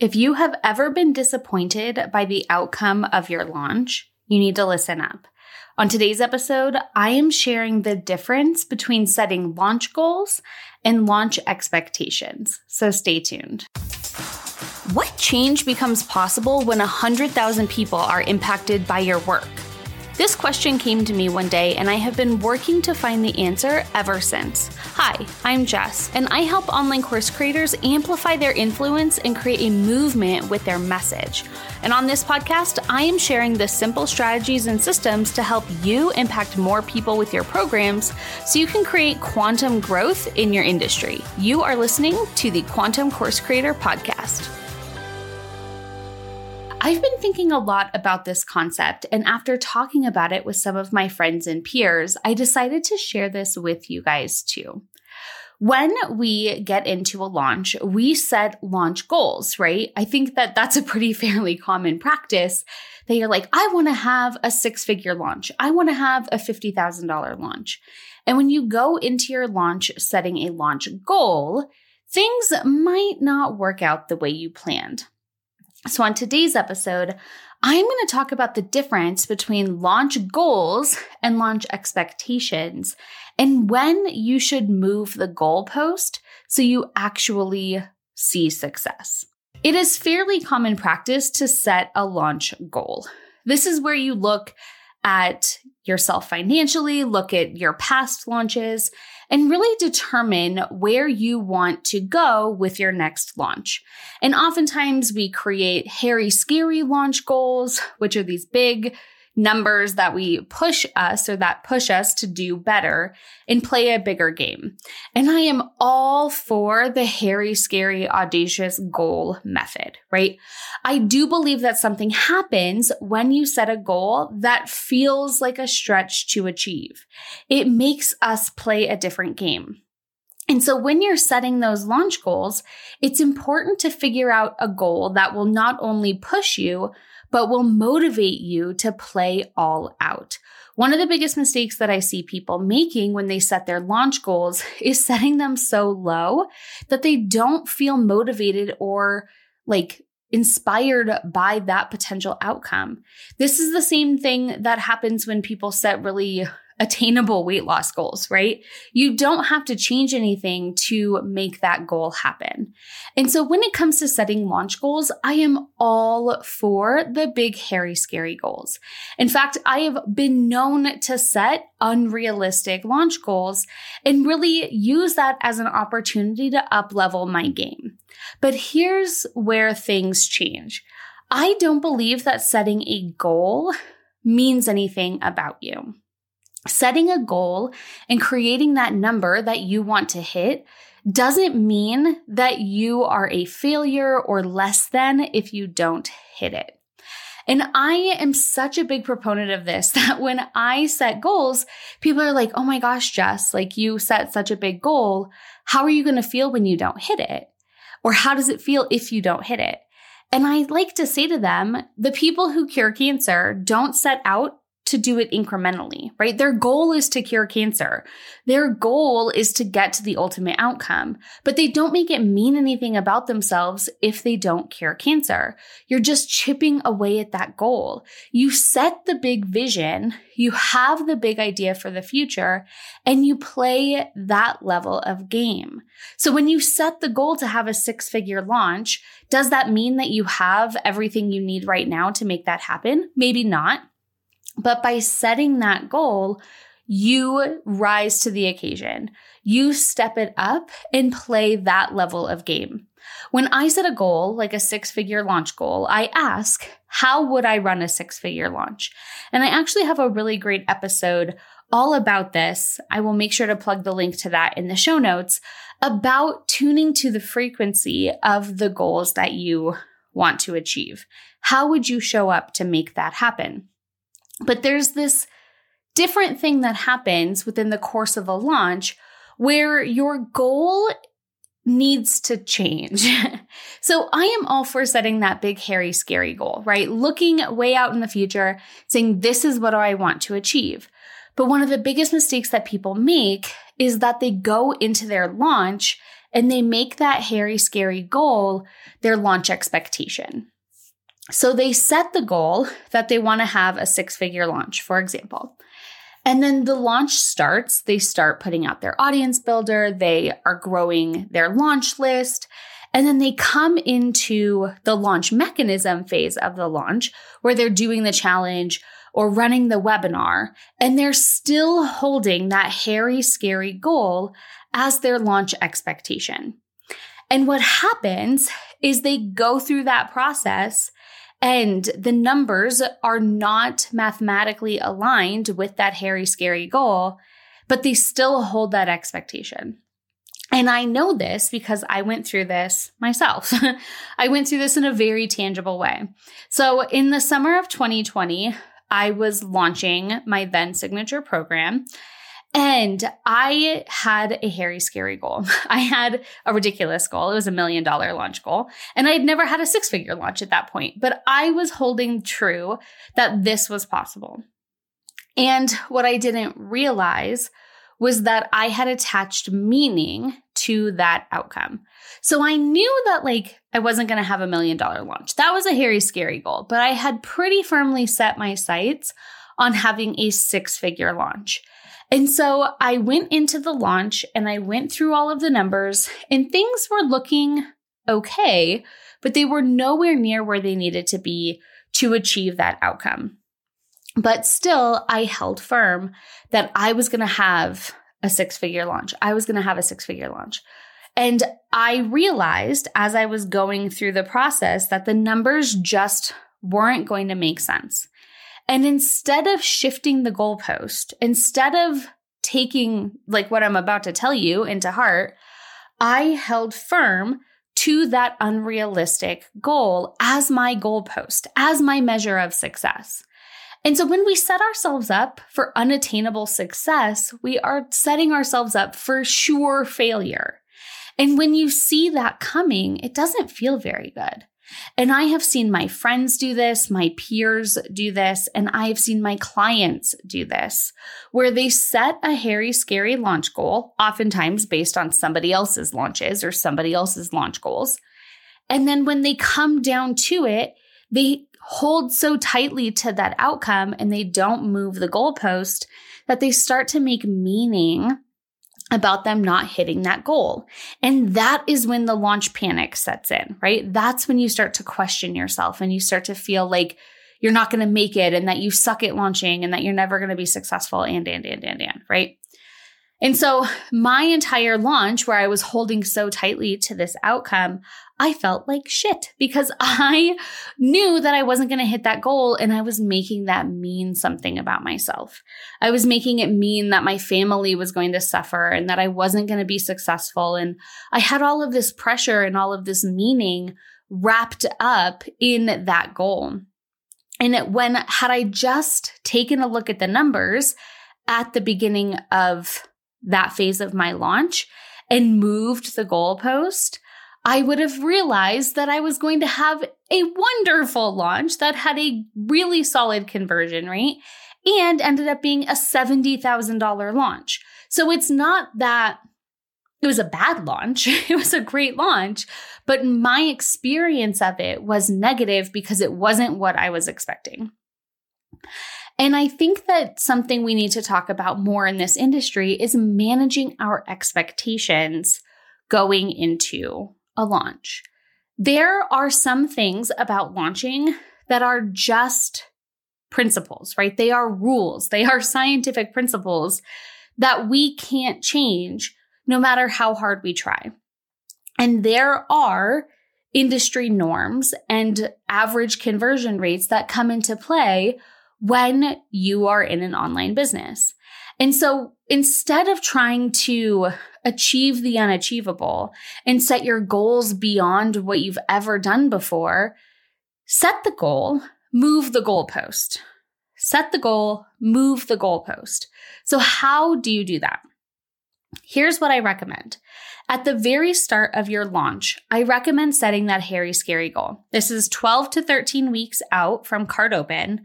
If you have ever been disappointed by the outcome of your launch, you need to listen up. On today's episode, I am sharing the difference between setting launch goals and launch expectations. So stay tuned. What change becomes possible when 100,000 people are impacted by your work? This question came to me one day, and I have been working to find the answer ever since. Hi, I'm Jess, and I help online course creators amplify their influence and create a movement with their message. And on this podcast, I am sharing the simple strategies and systems to help you impact more people with your programs so you can create quantum growth in your industry. You are listening to the Quantum Course Creator Podcast. I've been thinking a lot about this concept, and after talking about it with some of my friends and peers, I decided to share this with you guys too. When we get into a launch, we set launch goals, right? I think that that's a pretty fairly common practice that you're like, I want to have a six figure launch. I want to have a $50,000 launch. And when you go into your launch setting a launch goal, things might not work out the way you planned. So, on today's episode, I'm going to talk about the difference between launch goals and launch expectations and when you should move the goalpost so you actually see success. It is fairly common practice to set a launch goal. This is where you look at yourself financially, look at your past launches, and really determine where you want to go with your next launch. And oftentimes we create hairy, scary launch goals, which are these big, numbers that we push us or that push us to do better and play a bigger game. And I am all for the hairy, scary, audacious goal method, right? I do believe that something happens when you set a goal that feels like a stretch to achieve. It makes us play a different game. And so when you're setting those launch goals, it's important to figure out a goal that will not only push you, but will motivate you to play all out. One of the biggest mistakes that I see people making when they set their launch goals is setting them so low that they don't feel motivated or like inspired by that potential outcome. This is the same thing that happens when people set really attainable weight loss goals, right? You don't have to change anything to make that goal happen. And so when it comes to setting launch goals, I am all for the big, hairy, scary goals. In fact, I have been known to set unrealistic launch goals and really use that as an opportunity to up level my game. But here's where things change. I don't believe that setting a goal means anything about you. Setting a goal and creating that number that you want to hit doesn't mean that you are a failure or less than if you don't hit it. And I am such a big proponent of this that when I set goals, people are like, oh my gosh, Jess, like you set such a big goal. How are you going to feel when you don't hit it? Or how does it feel if you don't hit it? And I like to say to them, the people who cure cancer don't set out to do it incrementally, right? Their goal is to cure cancer. Their goal is to get to the ultimate outcome, but they don't make it mean anything about themselves if they don't cure cancer. You're just chipping away at that goal. You set the big vision, you have the big idea for the future, and you play that level of game. So when you set the goal to have a six figure launch, does that mean that you have everything you need right now to make that happen? Maybe not. But by setting that goal, you rise to the occasion. You step it up and play that level of game. When I set a goal, like a six figure launch goal, I ask, how would I run a six figure launch? And I actually have a really great episode all about this. I will make sure to plug the link to that in the show notes about tuning to the frequency of the goals that you want to achieve. How would you show up to make that happen? But there's this different thing that happens within the course of a launch where your goal needs to change. so I am all for setting that big, hairy, scary goal, right? Looking way out in the future, saying, this is what I want to achieve. But one of the biggest mistakes that people make is that they go into their launch and they make that hairy, scary goal their launch expectation. So they set the goal that they want to have a six figure launch, for example. And then the launch starts, they start putting out their audience builder, they are growing their launch list. And then they come into the launch mechanism phase of the launch where they're doing the challenge or running the webinar, and they're still holding that hairy, scary goal as their launch expectation. And what happens is they go through that process and the numbers are not mathematically aligned with that hairy, scary goal, but they still hold that expectation. And I know this because I went through this myself. I went through this in a very tangible way. So, in the summer of 2020, I was launching my then signature program. And I had a hairy, scary goal. I had a ridiculous goal. It was a million dollar launch goal. And I had never had a six figure launch at that point, but I was holding true that this was possible. And what I didn't realize was that I had attached meaning to that outcome. So I knew that like I wasn't going to have a million dollar launch. That was a hairy, scary goal, but I had pretty firmly set my sights on having a six figure launch. And so I went into the launch and I went through all of the numbers and things were looking okay, but they were nowhere near where they needed to be to achieve that outcome. But still, I held firm that I was going to have a six figure launch. I was going to have a six figure launch. And I realized as I was going through the process that the numbers just weren't going to make sense. And instead of shifting the goalpost, instead of taking like what I'm about to tell you into heart, I held firm to that unrealistic goal as my goalpost, as my measure of success. And so when we set ourselves up for unattainable success, we are setting ourselves up for sure failure. And when you see that coming, it doesn't feel very good. And I have seen my friends do this, my peers do this, and I have seen my clients do this, where they set a hairy, scary launch goal, oftentimes based on somebody else's launches or somebody else's launch goals. And then when they come down to it, they hold so tightly to that outcome and they don't move the goalpost that they start to make meaning about them not hitting that goal. And that is when the launch panic sets in, right? That's when you start to question yourself and you start to feel like you're not going to make it and that you suck at launching and that you're never going to be successful and, and, and, and, and, right? And so my entire launch, where I was holding so tightly to this outcome, I felt like shit because I knew that I wasn't going to hit that goal and I was making that mean something about myself. I was making it mean that my family was going to suffer and that I wasn't going to be successful. And I had all of this pressure and all of this meaning wrapped up in that goal. And when had I just taken a look at the numbers at the beginning of that phase of my launch and moved the goalpost, I would have realized that I was going to have a wonderful launch that had a really solid conversion rate and ended up being a $70,000 launch. So it's not that it was a bad launch, it was a great launch, but my experience of it was negative because it wasn't what I was expecting. And I think that something we need to talk about more in this industry is managing our expectations going into a launch. There are some things about launching that are just principles, right? They are rules, they are scientific principles that we can't change no matter how hard we try. And there are industry norms and average conversion rates that come into play when you are in an online business. And so instead of trying to achieve the unachievable and set your goals beyond what you've ever done before, set the goal, move the goalpost. Set the goal, move the goalpost. So, how do you do that? Here's what I recommend. At the very start of your launch, I recommend setting that hairy, scary goal. This is 12 to 13 weeks out from card open.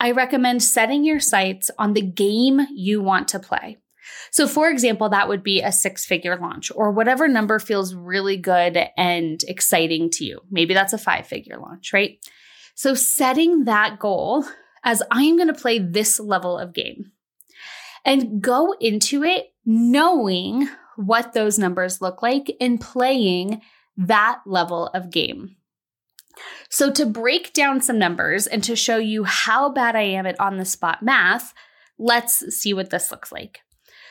I recommend setting your sights on the game you want to play. So, for example, that would be a six figure launch or whatever number feels really good and exciting to you. Maybe that's a five figure launch, right? So, setting that goal as I'm going to play this level of game and go into it knowing what those numbers look like and playing that level of game. So, to break down some numbers and to show you how bad I am at on the spot math, let's see what this looks like.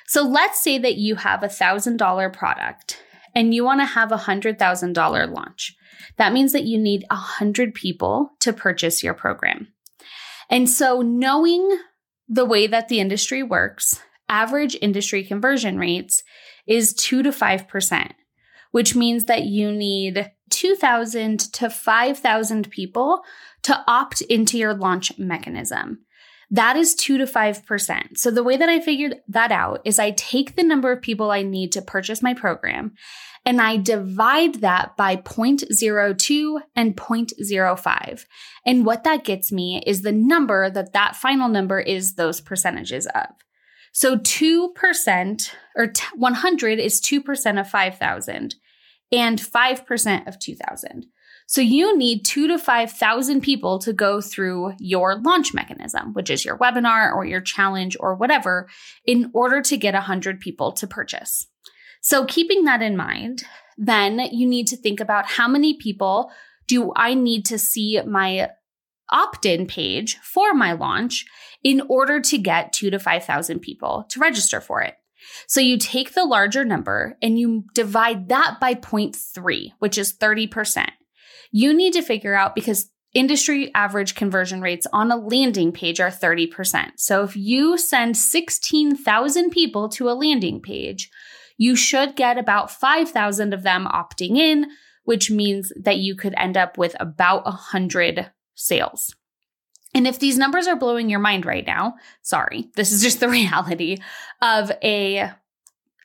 So, let's say that you have a $1,000 product and you want to have a $100,000 launch. That means that you need 100 people to purchase your program. And so, knowing the way that the industry works, average industry conversion rates is 2 to 5%, which means that you need 2,000 to 5,000 people to opt into your launch mechanism. That is 2 to 5%. So the way that I figured that out is I take the number of people I need to purchase my program and I divide that by 0.02 and 0.05. And what that gets me is the number that that final number is those percentages of. So 2% or 100 is 2% of 5,000 and 5% of 2,000. So you need two to 5,000 people to go through your launch mechanism, which is your webinar or your challenge or whatever, in order to get 100 people to purchase. So keeping that in mind, then you need to think about how many people do I need to see my opt in page for my launch in order to get two to 5,000 people to register for it. So you take the larger number and you divide that by 0.3, which is 30%. You need to figure out because industry average conversion rates on a landing page are 30%. So if you send 16,000 people to a landing page, you should get about 5,000 of them opting in, which means that you could end up with about 100 sales. And if these numbers are blowing your mind right now, sorry, this is just the reality of a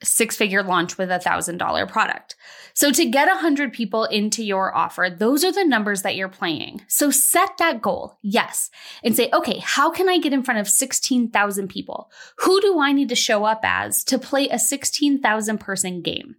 six figure launch with a thousand dollar product. So to get a hundred people into your offer, those are the numbers that you're playing. So set that goal. Yes. And say, okay, how can I get in front of 16,000 people? Who do I need to show up as to play a 16,000 person game?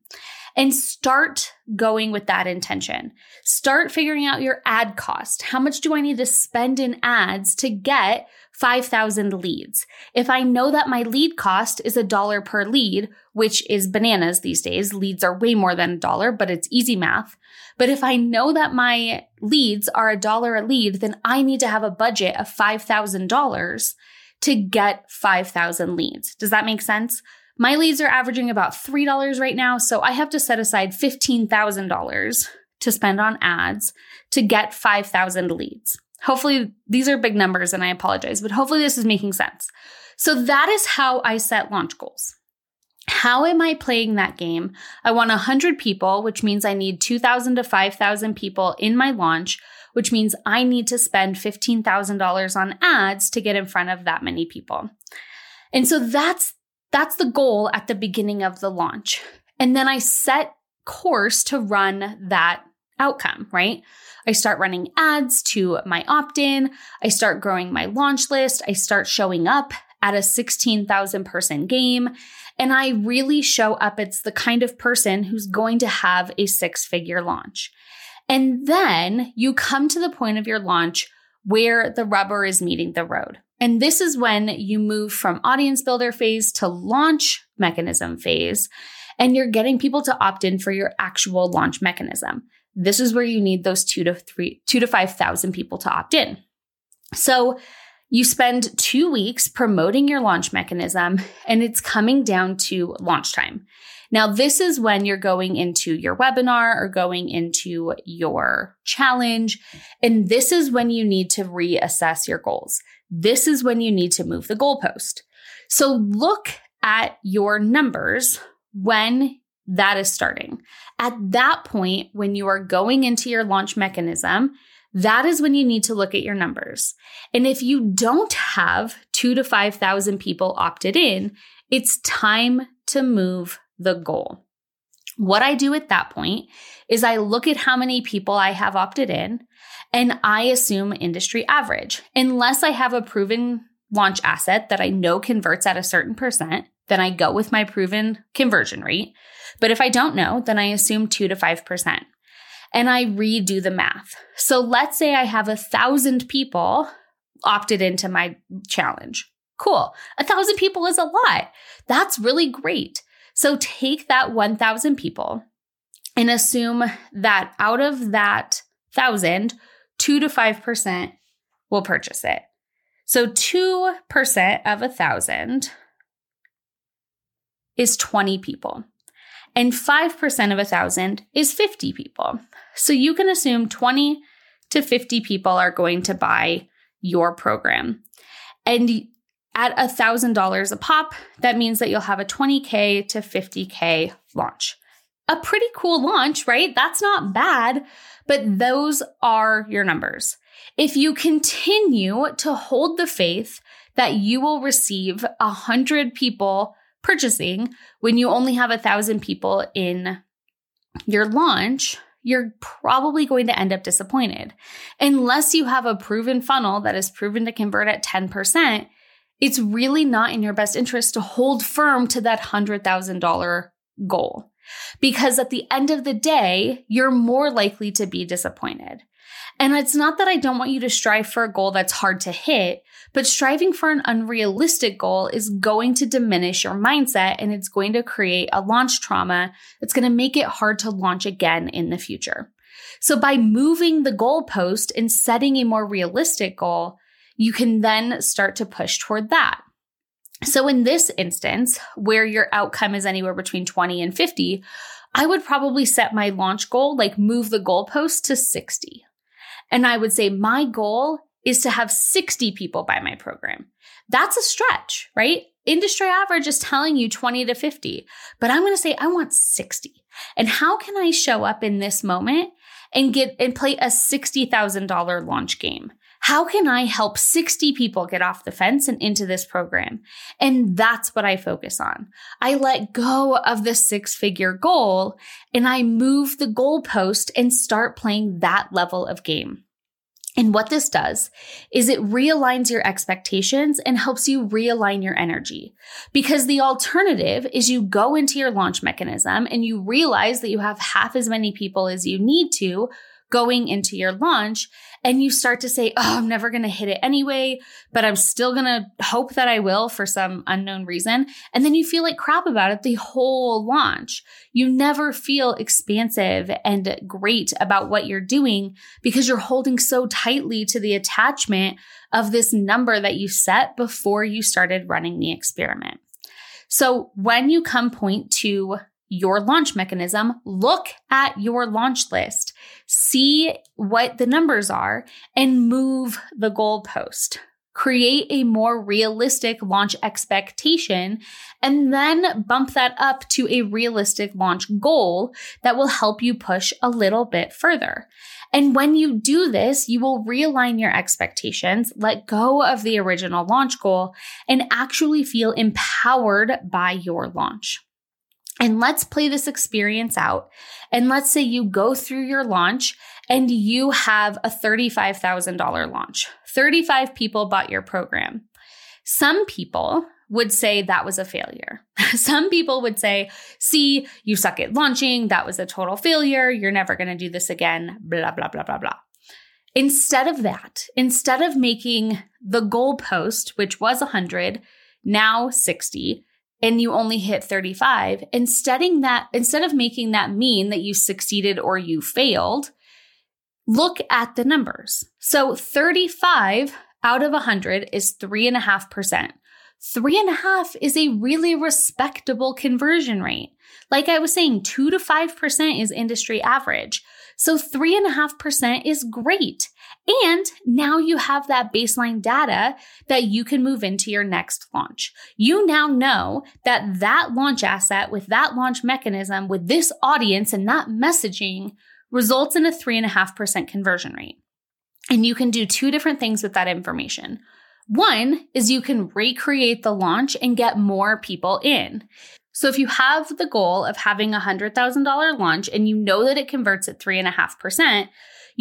And start going with that intention. Start figuring out your ad cost. How much do I need to spend in ads to get 5,000 leads? If I know that my lead cost is a dollar per lead, which is bananas these days, leads are way more than a dollar, but it's easy math. But if I know that my leads are a dollar a lead, then I need to have a budget of $5,000 to get 5,000 leads. Does that make sense? My leads are averaging about $3 right now, so I have to set aside $15,000 to spend on ads to get 5,000 leads. Hopefully, these are big numbers and I apologize, but hopefully, this is making sense. So, that is how I set launch goals. How am I playing that game? I want 100 people, which means I need 2,000 to 5,000 people in my launch, which means I need to spend $15,000 on ads to get in front of that many people. And so that's that's the goal at the beginning of the launch. And then I set course to run that outcome, right? I start running ads to my opt in. I start growing my launch list. I start showing up at a 16,000 person game. And I really show up It's the kind of person who's going to have a six figure launch. And then you come to the point of your launch where the rubber is meeting the road. And this is when you move from audience builder phase to launch mechanism phase, and you're getting people to opt in for your actual launch mechanism. This is where you need those two to three, two to 5,000 people to opt in. So you spend two weeks promoting your launch mechanism, and it's coming down to launch time. Now, this is when you're going into your webinar or going into your challenge. And this is when you need to reassess your goals. This is when you need to move the goalpost. So look at your numbers when that is starting. At that point, when you are going into your launch mechanism, that is when you need to look at your numbers. And if you don't have two to 5,000 people opted in, it's time to move the goal. What I do at that point is I look at how many people I have opted in and I assume industry average. Unless I have a proven launch asset that I know converts at a certain percent, then I go with my proven conversion rate. But if I don't know, then I assume 2 to 5%. And I redo the math. So let's say I have a thousand people opted into my challenge. Cool. A thousand people is a lot. That's really great. So take that 1,000 people and assume that out of that thousand, two to 5% will purchase it. So 2% of a thousand is 20 people. And 5% of a thousand is 50 people. So you can assume 20 to 50 people are going to buy your program. And at $1,000 a pop, that means that you'll have a 20K to 50K launch. A pretty cool launch, right? That's not bad, but those are your numbers. If you continue to hold the faith that you will receive a hundred people purchasing when you only have a thousand people in your launch, you're probably going to end up disappointed. Unless you have a proven funnel that is proven to convert at 10%, it's really not in your best interest to hold firm to that $100,000 goal. Because at the end of the day, you're more likely to be disappointed. And it's not that I don't want you to strive for a goal that's hard to hit, but striving for an unrealistic goal is going to diminish your mindset and it's going to create a launch trauma that's going to make it hard to launch again in the future. So by moving the goalpost and setting a more realistic goal, you can then start to push toward that. So in this instance, where your outcome is anywhere between 20 and 50, I would probably set my launch goal, like move the goalpost to 60. And I would say my goal is to have 60 people buy my program. That's a stretch, right? Industry average is telling you 20 to 50, but I'm going to say I want 60. And how can I show up in this moment and get and play a $60,000 launch game? How can I help 60 people get off the fence and into this program? And that's what I focus on. I let go of the six figure goal and I move the goalpost and start playing that level of game. And what this does is it realigns your expectations and helps you realign your energy. Because the alternative is you go into your launch mechanism and you realize that you have half as many people as you need to going into your launch and you start to say, Oh, I'm never going to hit it anyway, but I'm still going to hope that I will for some unknown reason. And then you feel like crap about it the whole launch. You never feel expansive and great about what you're doing because you're holding so tightly to the attachment of this number that you set before you started running the experiment. So when you come point to your launch mechanism, look at your launch list, see what the numbers are, and move the goalpost. Create a more realistic launch expectation and then bump that up to a realistic launch goal that will help you push a little bit further. And when you do this, you will realign your expectations, let go of the original launch goal, and actually feel empowered by your launch. And let's play this experience out. And let's say you go through your launch and you have a $35,000 launch. 35 people bought your program. Some people would say that was a failure. Some people would say, see, you suck at launching. That was a total failure. You're never going to do this again. Blah, blah, blah, blah, blah. Instead of that, instead of making the goal post, which was 100, now 60, and you only hit 35, instead of that, instead of making that mean that you succeeded or you failed, look at the numbers. So 35 out of 100 is 3.5%. Three and a half is a really respectable conversion rate. Like I was saying, two to 5% is industry average. So 3.5% is great. And now you have that baseline data that you can move into your next launch. You now know that that launch asset with that launch mechanism, with this audience and that messaging results in a 3.5% conversion rate. And you can do two different things with that information. One is you can recreate the launch and get more people in. So if you have the goal of having a $100,000 launch and you know that it converts at 3.5%,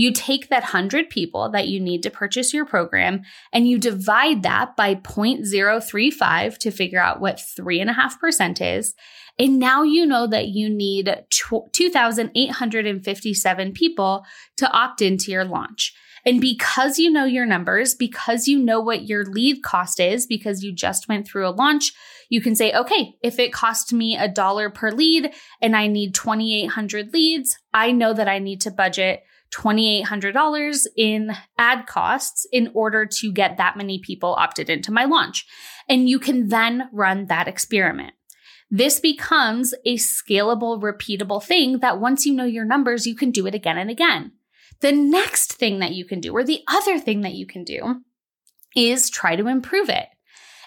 You take that 100 people that you need to purchase your program and you divide that by 0.035 to figure out what 3.5% is. And now you know that you need 2,857 people to opt into your launch. And because you know your numbers, because you know what your lead cost is, because you just went through a launch, you can say, okay, if it cost me a dollar per lead and I need 2,800 leads, I know that I need to budget $2,800 in ad costs in order to get that many people opted into my launch. And you can then run that experiment. This becomes a scalable, repeatable thing that once you know your numbers, you can do it again and again. The next thing that you can do, or the other thing that you can do, is try to improve it.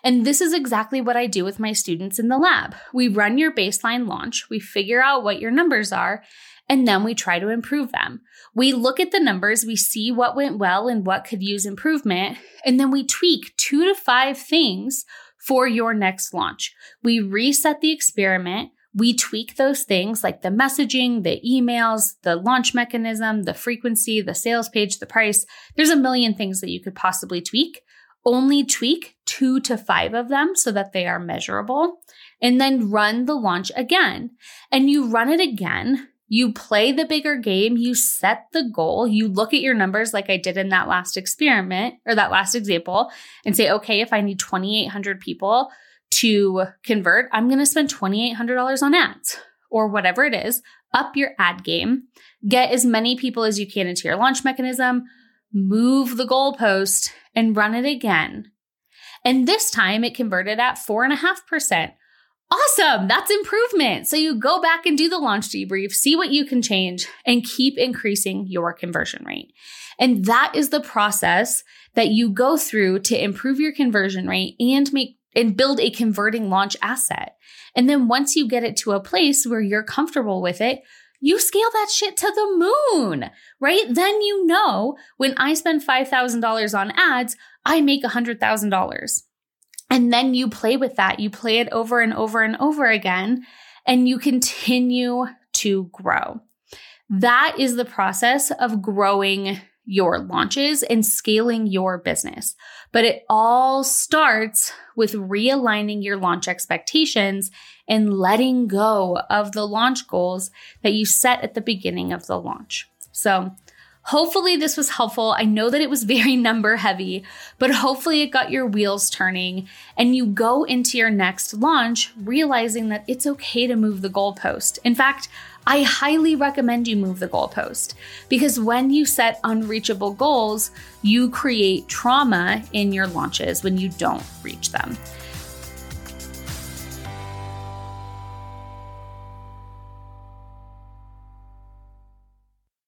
And this is exactly what I do with my students in the lab. We run your baseline launch, we figure out what your numbers are, and then we try to improve them. We look at the numbers, we see what went well and what could use improvement, and then we tweak two to five things for your next launch. We reset the experiment. We tweak those things like the messaging, the emails, the launch mechanism, the frequency, the sales page, the price. There's a million things that you could possibly tweak. Only tweak two to five of them so that they are measurable and then run the launch again. And you run it again you play the bigger game, you set the goal, you look at your numbers like I did in that last experiment or that last example and say, okay, if I need 2,800 people to convert, I'm going to spend $2,800 on ads or whatever it is. Up your ad game, get as many people as you can into your launch mechanism, move the goalpost, and run it again. And this time it converted at 4.5%. Awesome. That's improvement. So you go back and do the launch debrief, see what you can change, and keep increasing your conversion rate. And that is the process that you go through to improve your conversion rate and make and build a converting launch asset. And then once you get it to a place where you're comfortable with it, you scale that shit to the moon, right? Then you know when I spend $5,000 on ads, I make $100,000. And then you play with that. You play it over and over and over again, and you continue to grow. That is the process of growing your launches and scaling your business. But it all starts with realigning your launch expectations and letting go of the launch goals that you set at the beginning of the launch. So Hopefully, this was helpful. I know that it was very number heavy, but hopefully, it got your wheels turning and you go into your next launch realizing that it's okay to move the goalpost. In fact, I highly recommend you move the goalpost because when you set unreachable goals, you create trauma in your launches when you don't reach them.